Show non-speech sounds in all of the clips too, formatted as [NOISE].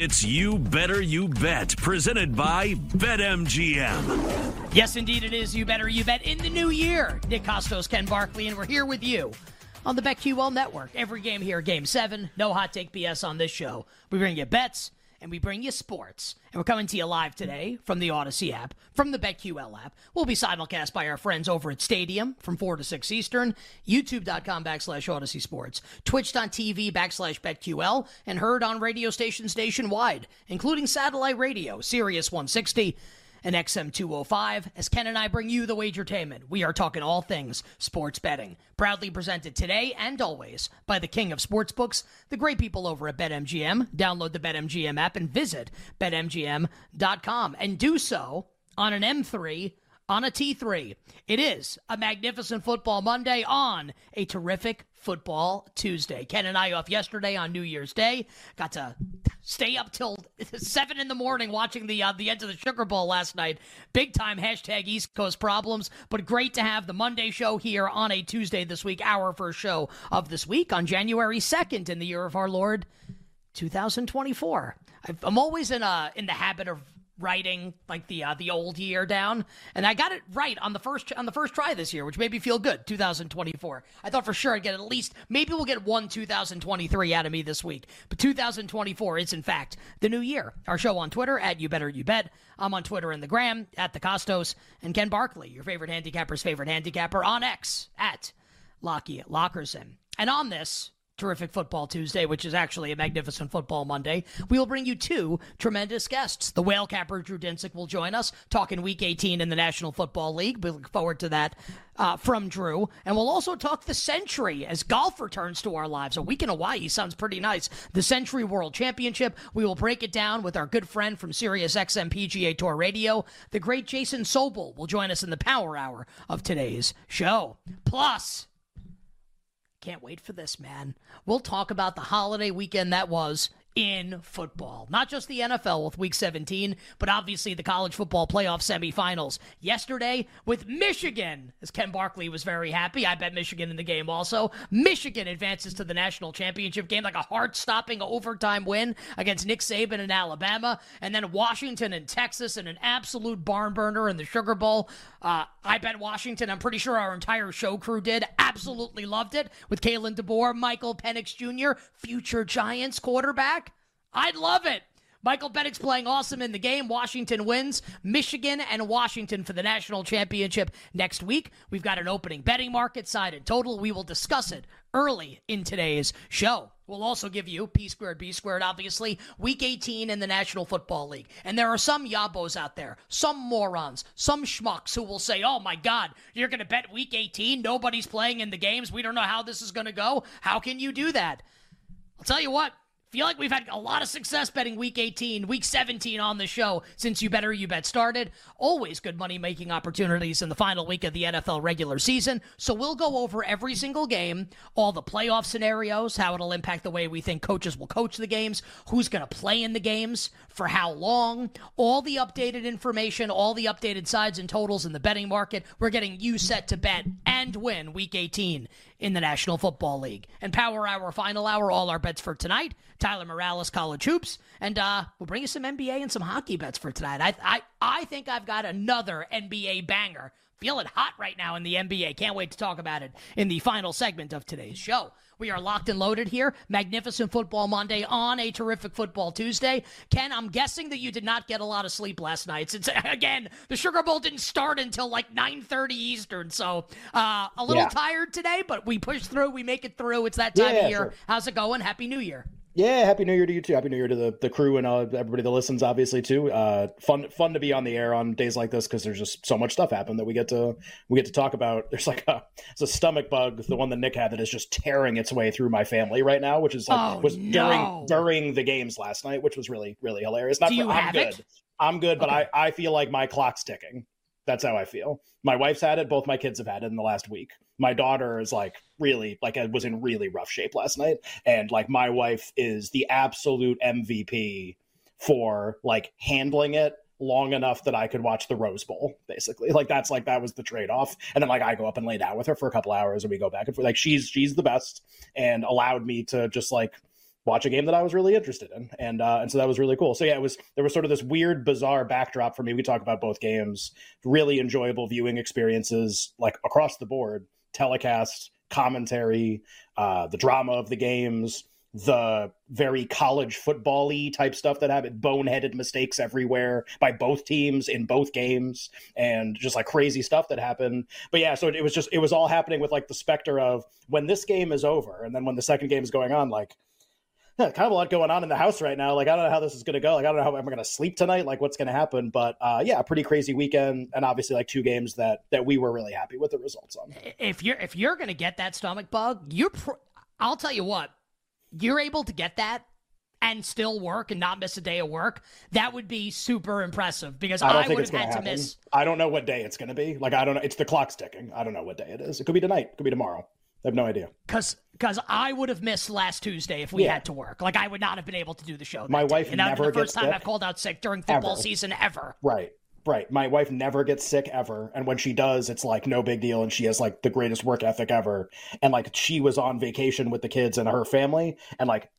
It's You Better You Bet, presented by BetMGM. Yes, indeed, it is You Better You Bet in the new year. Nick Kostos, Ken Barkley, and we're here with you on the BetQL network. Every game here, game seven. No hot take BS on this show. We bring you bets and we bring you sports. And we're coming to you live today from the Audacy app, from the BetQL app. We'll be simulcast by our friends over at Stadium from 4 to 6 Eastern, youtube.com backslash Audacy Sports, twitch.tv backslash BetQL, and heard on radio stations nationwide, including satellite radio, Sirius 160 and XM205 as Ken and I bring you the wagertainment. We are talking all things sports betting. Proudly presented today and always by the king of sportsbooks, the great people over at BetMGM. Download the BetMGM app and visit BetMGM.com and do so on an M3 on a T3. It is a magnificent football Monday on a terrific football Tuesday. Ken and I off yesterday on New Year's Day. Got to stay up till seven in the morning watching the uh, the end of the Sugar Bowl last night. Big time hashtag East Coast problems, but great to have the Monday show here on a Tuesday this week. Our first show of this week on January second in the year of our Lord. 2024. I'm always in a in the habit of writing like the uh, the old year down, and I got it right on the first on the first try this year, which made me feel good. 2024. I thought for sure I'd get at least maybe we'll get one 2023 out of me this week, but 2024 is in fact the new year. Our show on Twitter at You Better You Bet. I'm on Twitter and the Gram at the Kostos and Ken Barkley, your favorite handicapper's favorite handicapper on X at Lockie Lockerson. And on this terrific football Tuesday, which is actually a magnificent football Monday, we will bring you two tremendous guests. The whale capper Drew Dinsick will join us talking Week 18 in the National Football League. We look forward to that uh, from Drew, and we'll also talk the Sentry as golf returns to our lives. A week in Hawaii sounds pretty nice. The Sentry World Championship. We will break it down with our good friend from Sirius XM PGA Tour Radio, the great Jason Sobel, will join us in the Power Hour of today's show. Plus. Can't wait for this, man. We'll talk about the holiday weekend that was in football. Not just the NFL with week 17, but obviously the college football playoff semifinals. Yesterday with Michigan, as Ken Barkley was very happy. I bet Michigan in the game also. Michigan advances to the national championship game like a heart stopping overtime win against Nick Saban in Alabama. And then Washington and Texas in an absolute barn burner in the Sugar Bowl. Uh, I bet Washington. I'm pretty sure our entire show crew did. Absolutely loved it with Kalen DeBoer, Michael Penix Jr., future Giants quarterback. I'd love it. Michael Penix playing awesome in the game. Washington wins. Michigan and Washington for the national championship next week. We've got an opening betting market side and total. We will discuss it early in today's show. We'll also give you P squared, B squared, obviously, week 18 in the National Football League. And there are some yabos out there, some morons, some schmucks who will say, oh my God, you're going to bet week 18? Nobody's playing in the games. We don't know how this is going to go. How can you do that? I'll tell you what, feel like we've had a lot of success betting week 18, week 17 on the show since You Better You Bet started. Always good money making opportunities in the final week of the NFL regular season. So we'll go over every single game, all the playoff scenarios, how it'll impact the way we think coaches will coach the games, who's going to play in the games, for how long, all the updated information, all the updated sides and totals in the betting market. We're getting you set to bet and win week 18 in the National Football League. And Power Hour, Final Hour, all our bets for tonight. Tyler Morales, College Hoops. And uh, we'll bring you some NBA and some hockey bets for tonight. I, I, I think I've got another NBA banger. Feeling hot right now in the NBA. Can't wait to talk about it in the final segment of today's show. We are locked and loaded here. Magnificent Football Monday on a terrific Football Tuesday. Ken, I'm guessing that you did not get a lot of sleep last night. Since [LAUGHS] again, the Sugar Bowl didn't start until like 9:30 Eastern, so uh, a little yeah. tired today, but we push through. We make it through. It's that time yeah, of year. Sure. How's it going? Happy New Year. Yeah, happy New Year to you too. Happy New Year to the, the crew and uh, everybody that listens, obviously too. Uh, fun fun to be on the air on days like this because there's just so much stuff happen that we get to we get to talk about. [LAUGHS] There's like a it's a stomach bug, the one that Nick had that is just tearing its way through my family right now, which is like oh, was no. during during the games last night, which was really really hilarious. Not Do you I'm have good. It? I'm good, but okay. I I feel like my clock's ticking. That's how I feel. My wife's had it. Both my kids have had it in the last week. My daughter is like really like I was in really rough shape last night, and like my wife is the absolute MVP for like handling it long enough that I could watch the Rose Bowl, basically. Like that's like that was the trade off. And then like I go up and lay down with her for a couple hours and we go back and forth. Like she's she's the best and allowed me to just like watch a game that I was really interested in, and uh, and so that was really cool. So yeah, it was there was sort of this weird, bizarre backdrop for me. We talk about both games, really enjoyable viewing experiences, like across the board, telecast, commentary, uh, the drama of the games, the very college football-y type stuff that happened, boneheaded mistakes everywhere by both teams in both games, and just like crazy stuff that happened. But yeah, so it was just it was all happening with like the specter of when this game is over, and then when the second game is going on, like yeah, [LAUGHS] kind of a lot going on in the house right now. Like, I don't know how this is going to go. Like, I don't know how I'm going to sleep tonight. Like, what's going to happen? But uh, yeah, pretty crazy weekend, and obviously like two games that that we were really happy with the results on. If you're if you're going to get that stomach bug, you're. Pr- I'll tell you what, you're able to get that and still work and not miss a day of work, that would be super impressive because I, I would have had happen. to miss. I don't know what day it's going to be. Like I don't know. It's the clock's ticking. I don't know what day it is. It could be tonight. It could be tomorrow. I have no idea. Because because I would have missed last Tuesday if we yeah. had to work. Like I would not have been able to do the show. My wife day. and never the first time sick. I've called out sick during football ever. season ever. Right. Right. My wife never gets sick ever. And when she does, it's like no big deal. And she has like the greatest work ethic ever. And like she was on vacation with the kids and her family. And like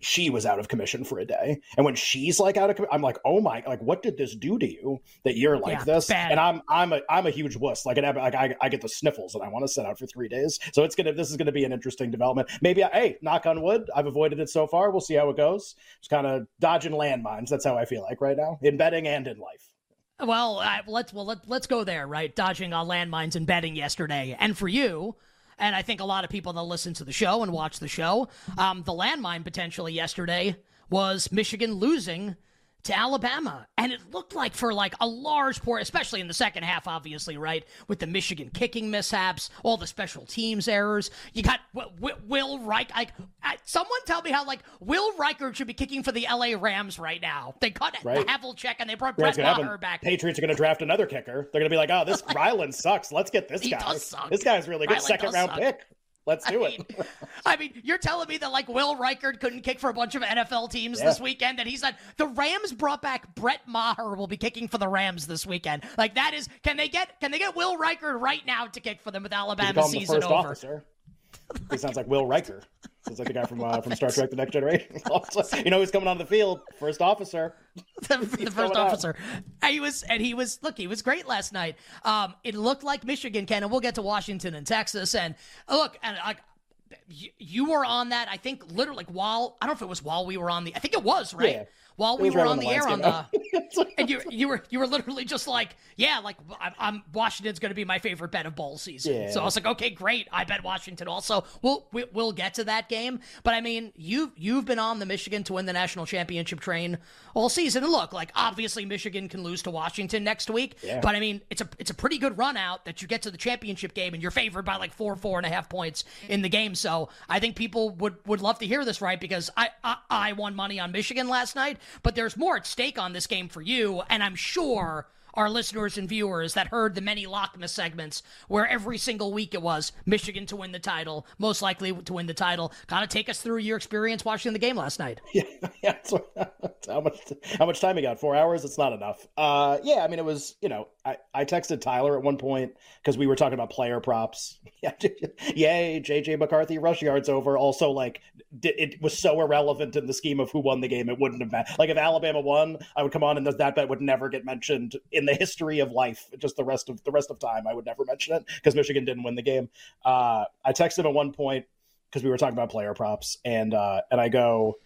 she was out of commission for a day. And when she's like out of, I'm like, oh my, like what did this do to you that you're like yeah, this? Bad. And I'm I'm a I'm a huge wuss. Like, like I, I get the sniffles and I want to sit out for three days. So it's gonna this is gonna be an interesting development. Maybe I, hey, knock on wood, I've avoided it so far. We'll see how it goes. Just kind of dodging landmines. That's how I feel like right now in betting and in life. Well, uh, let's well let, let's go there, right? Dodging on landmines and betting yesterday, and for you and I think a lot of people that listen to the show and watch the show, um, the landmine potentially yesterday was Michigan losing to Alabama. And it looked like for like a large portion, especially in the second half, obviously, right? With the Michigan kicking mishaps, all the special teams errors. You got Will Reich. Like, someone tell me how like Will Reichard should be kicking for the LA Rams right now. They cut right. Havrisik and they brought Brett Maher back. Patriots are going to draft another kicker. They're going to be like, oh, this [LAUGHS] Ryland sucks. Let's get this he guy. This guy's really good. Ryland Second round suck. pick. Let's do I it. I mean, you're telling me that like Will Reichard couldn't kick for a bunch of NFL teams yeah. this weekend, and he's not. The Rams brought back Brett Maher will be kicking for the Rams this weekend. Like that is, can they get can they get Will Reichard right now to kick for them with Alabama season over? Officer. He sounds like Will Riker. [LAUGHS] Sounds like the guy from uh, [LAUGHS] from Star Trek: The Next Generation. [LAUGHS] you know who's coming on the field? First officer. [LAUGHS] the, the first officer. Out. He was, and he was. Look, he was great last night. Um, it looked like Michigan can, and we'll get to Washington and Texas. And look, and like you were on that. I think literally like while I don't know if it was while we were on the. I think it was right. Yeah while we were right on the, the air on the and you you were you were literally just like yeah like I'm, I'm Washington's going to be my favorite bet of bowl season. Yeah. so I was like okay great. I bet Washington also. We'll we, will we will get to that game. But I mean you you've been on the Michigan to win the national championship train all season. And look like obviously Michigan can lose to Washington next week. Yeah. but I mean it's a it's a pretty good run out that you get to the championship game and you're favored by like four four and a half points mm-hmm. in the game. So I think people would would love to hear this right? Because I I, I won money on Michigan last night but there's more at stake on this game for you, and I'm sure our listeners and viewers that heard the many Lockmas segments where every single week it was Michigan to win the title, most likely to win the title. Kind of take us through your experience watching the game last night. [LAUGHS] Yeah, [LAUGHS] yeah. So, [LAUGHS] how much how much time you got? Four hours? It's not enough. Uh, yeah. I mean, it was. You know, I I texted Tyler at one point because we were talking about player props. [LAUGHS] Yay, JJ McCarthy rush yards over. Also, like it was so irrelevant in the scheme of who won the game. It wouldn't have mattered. Like if Alabama won, I would come on and that bet would never get mentioned in the history of life. Just the rest of the rest of time, I would never mention it because Michigan didn't win the game. Uh, I texted him at one point because we were talking about player props, and uh, and I go,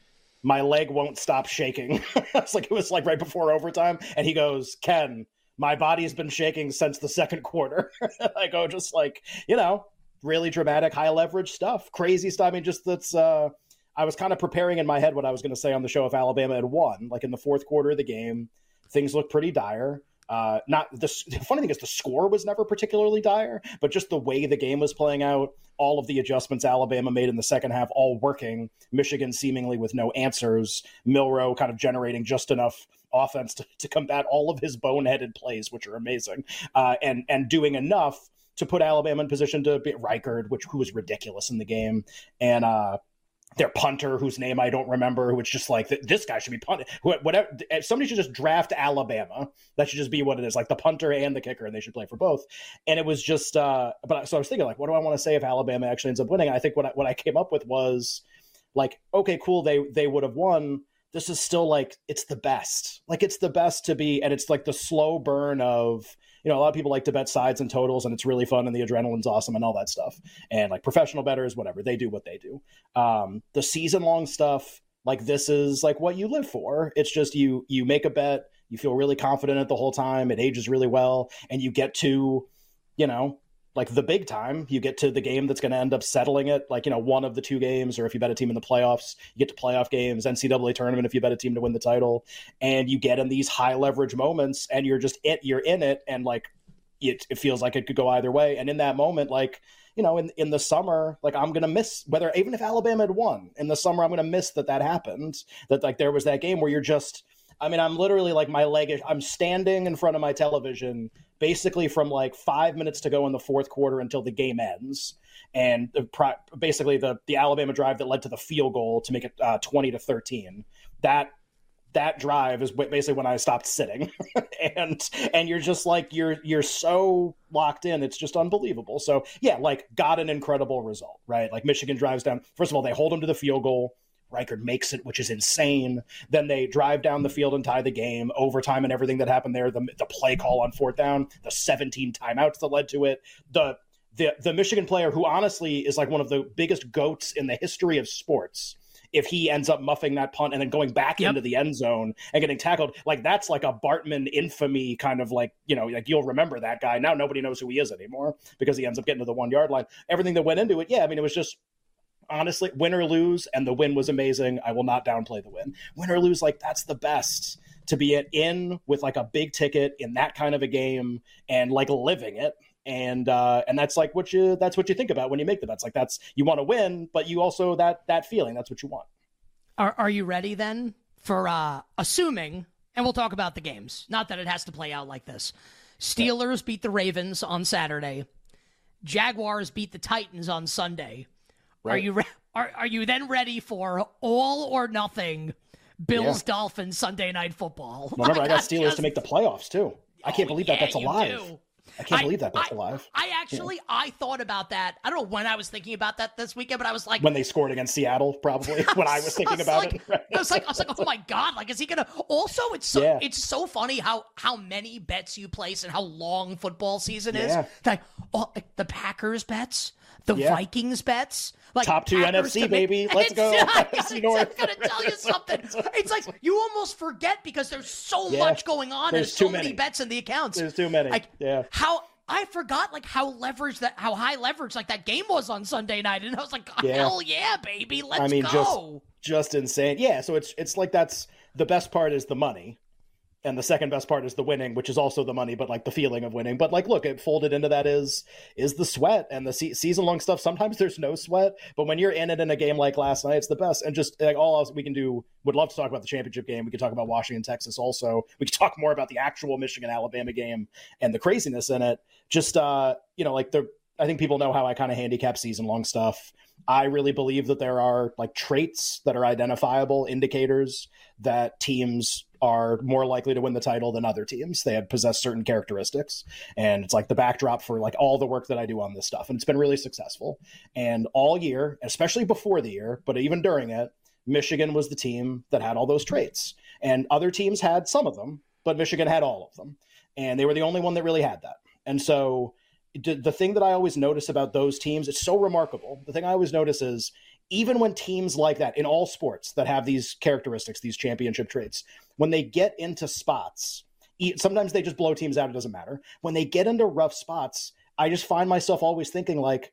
my leg won't stop shaking. [LAUGHS] it's like it was like right before overtime, and he goes, Ken, my body's been shaking since the second quarter. [LAUGHS] I go, just like you know, really dramatic, high leverage stuff, crazy stuff. I mean, just that's. Uh, I was kind of preparing in my head what I was going to say on the show if Alabama had won, like in the fourth quarter of the game. Things looked pretty dire. Uh, not the, the, funny thing is the score was never particularly dire, but just the way the game was playing out, all of the adjustments Alabama made in the second half, all working. Michigan seemingly with no answers. Milroe kind of generating just enough offense to, to combat all of his boneheaded plays, which are amazing, uh, and and doing enough to put Alabama in position to beat Reichard, which who was ridiculous in the game, and uh, their punter, whose name I don't remember, which just like this guy should be punted. Whatever, somebody should just draft Alabama. That should just be what it is, like the punter and the kicker, and they should play for both. And it was just, uh, but so I was thinking, like, what do I want to say if Alabama actually ends up winning? I think what I, what I came up with was like okay, cool, they they would have won. This is still like it's the best. Like it's the best to be, and it's like the slow burn of you know a lot of people like to bet sides and totals, and it's really fun, and the adrenaline's awesome, and all that stuff. And like professional betters, whatever they do, what they do. Um, the season long stuff, like this is like what you live for. It's just you you make a bet, you feel really confident at the whole time, it ages really well, and you get to you know like the big time. You get to the game that's going to end up settling it, like you know one of the two games, or if you bet a team in the playoffs, you get to playoff games, NCAA tournament if you bet a team to win the title, and you get in these high leverage moments, and you're just it, you're in it, and like it, it feels like it could go either way, and in that moment, like you know, in in the summer, like I'm gonna miss whether even if Alabama had won in the summer, I'm gonna miss that that happened. That like there was that game where you're just I mean, I'm literally like my leg. Is, I'm standing in front of my television, basically from like five minutes to go in the fourth quarter until the game ends, and basically the the Alabama drive that led to the field goal to make it uh, 20 to 13. That that drive is basically when I stopped sitting, [LAUGHS] and and you're just like you're you're so locked in, it's just unbelievable. So yeah, like got an incredible result, right? Like Michigan drives down. First of all, they hold them to the field goal. Reichard makes it, which is insane. Then they drive down the field and tie the game, overtime and everything that happened there. The, the play call on fourth down, the 17 timeouts that led to it, the the the Michigan player who honestly is like one of the biggest goats in the history of sports. If he ends up muffing that punt and then going back yep. into the end zone and getting tackled, like that's like a Bartman infamy kind of like, you know, like you'll remember that guy. Now nobody knows who he is anymore because he ends up getting to the one yard line. Everything that went into it, yeah, I mean, it was just honestly, win or lose, and the win was amazing. I will not downplay the win. Win or lose, like that's the best to be in with like a big ticket in that kind of a game and like living it. And uh and that's like what you that's what you think about when you make the bets. Like that's you want to win but you also that that feeling that's what you want. Are are you ready then for uh assuming and we'll talk about the games not that it has to play out like this. Steelers beat the ravens on saturday. Jaguars beat the titans on sunday Right. Are you re- are are you then ready for all or nothing? Bills yeah. Dolphins Sunday night football. Remember, [LAUGHS] I got Steelers just... to make the playoffs too. I can't oh, believe that yeah, that's alive. I can't I, believe that that's I, alive. I actually yeah. I thought about that. I don't know when I was thinking about that this weekend, but I was like when they scored against Seattle, probably [LAUGHS] when I was thinking I was about like, it. Right? I was like, I was like, oh my god! Like, is he gonna? Also, it's so yeah. it's so funny how how many bets you place and how long football season is. Yeah. Like, oh, like the Packers bets, the Vikings bets. Like top two Packers NFC, baby. [LAUGHS] Let's go. [LAUGHS] I'm gonna tell you something. It's like you almost forget because there's so much going on. There's, so many. many. bets in the accounts. There's too many. Like yeah. How I forgot like how leveraged that how high leverage like that game was on Sunday night, and I was like, oh, yeah. hell yeah, baby, let's I mean, go. Just, just insane. Yeah. So it's it's like that's the best part is the money and the second best part is the winning which is also the money but like the feeling of winning. But like look it folded into that is is the sweat and the se- season long stuff. Sometimes there's no sweat but when you're in it in a game like last night it's the best. And just like all else we can do would love to talk about the championship game. We could talk about washington texas also. We could talk more about the actual michigan alabama game and the craziness in it. Just uh you know like the i think people know how i kind of handicap season long stuff. I really believe that there are like traits that are identifiable indicators that teams are more likely to win the title than other teams. They have possessed certain characteristics. And it's like the backdrop for like all the work that I do on this stuff. And it's been really successful. And all year, especially before the year, but even during it, Michigan was the team that had all those traits. And other teams had some of them, but Michigan had all of them. And they were the only one that really had that. And so the thing that I always notice about those teams, it's so remarkable. The thing I always notice is even when teams like that in all sports that have these characteristics, these championship traits, when they get into spots, sometimes they just blow teams out. It doesn't matter. When they get into rough spots, I just find myself always thinking like,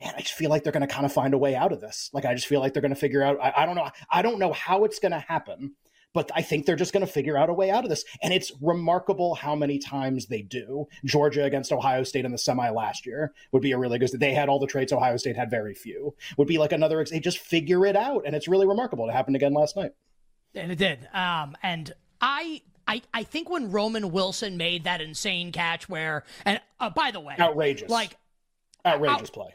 man, I just feel like they're going to kind of find a way out of this. Like I just feel like they're going to figure out. I, I don't know. I don't know how it's going to happen, but I think they're just going to figure out a way out of this. And it's remarkable how many times they do. Georgia against Ohio State in the semi last year would be a really good. They had all the traits Ohio State had very few. Would be like another. They just figure it out, and it's really remarkable. It happened again last night. And it did. Um, and I I, I think when Roman Wilson made that insane catch where and uh, by the way outrageous like outrageous out, play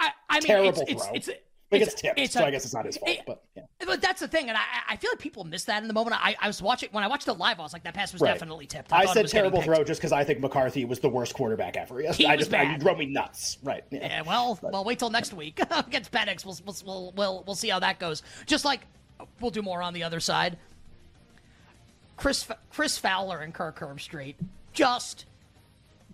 I, I mean Terrible it's, it's, it's It gets tipped, it's so a, I guess it's not his fault. It, but yeah. but that's the thing, and I, I feel like people miss that in the moment. I, I was watching when I watched it live. I was like, that pass was right. definitely tipped. I, I said terrible throw just because I think McCarthy was the worst quarterback ever. Yes, [LAUGHS] he I just bad. I, drove me nuts. Right. Yeah. yeah well, but. well, wait till next week [LAUGHS] against Penix. We'll, we'll we'll we'll see how that goes. Just like we'll do more on the other side. Chris Chris Fowler and Kirk Herbstreit just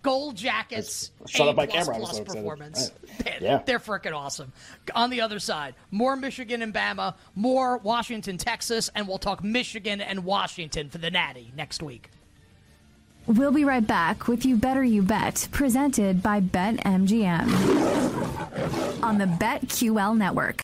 gold jackets. Shut up my camera. Plus so performance. Right. yeah. They're freaking awesome. On the other side, more Michigan and Bama, more Washington, Texas, and we'll talk Michigan and Washington for the Natty next week. We'll be right back with You Better You Bet, presented by BetMGM on the BetQL network.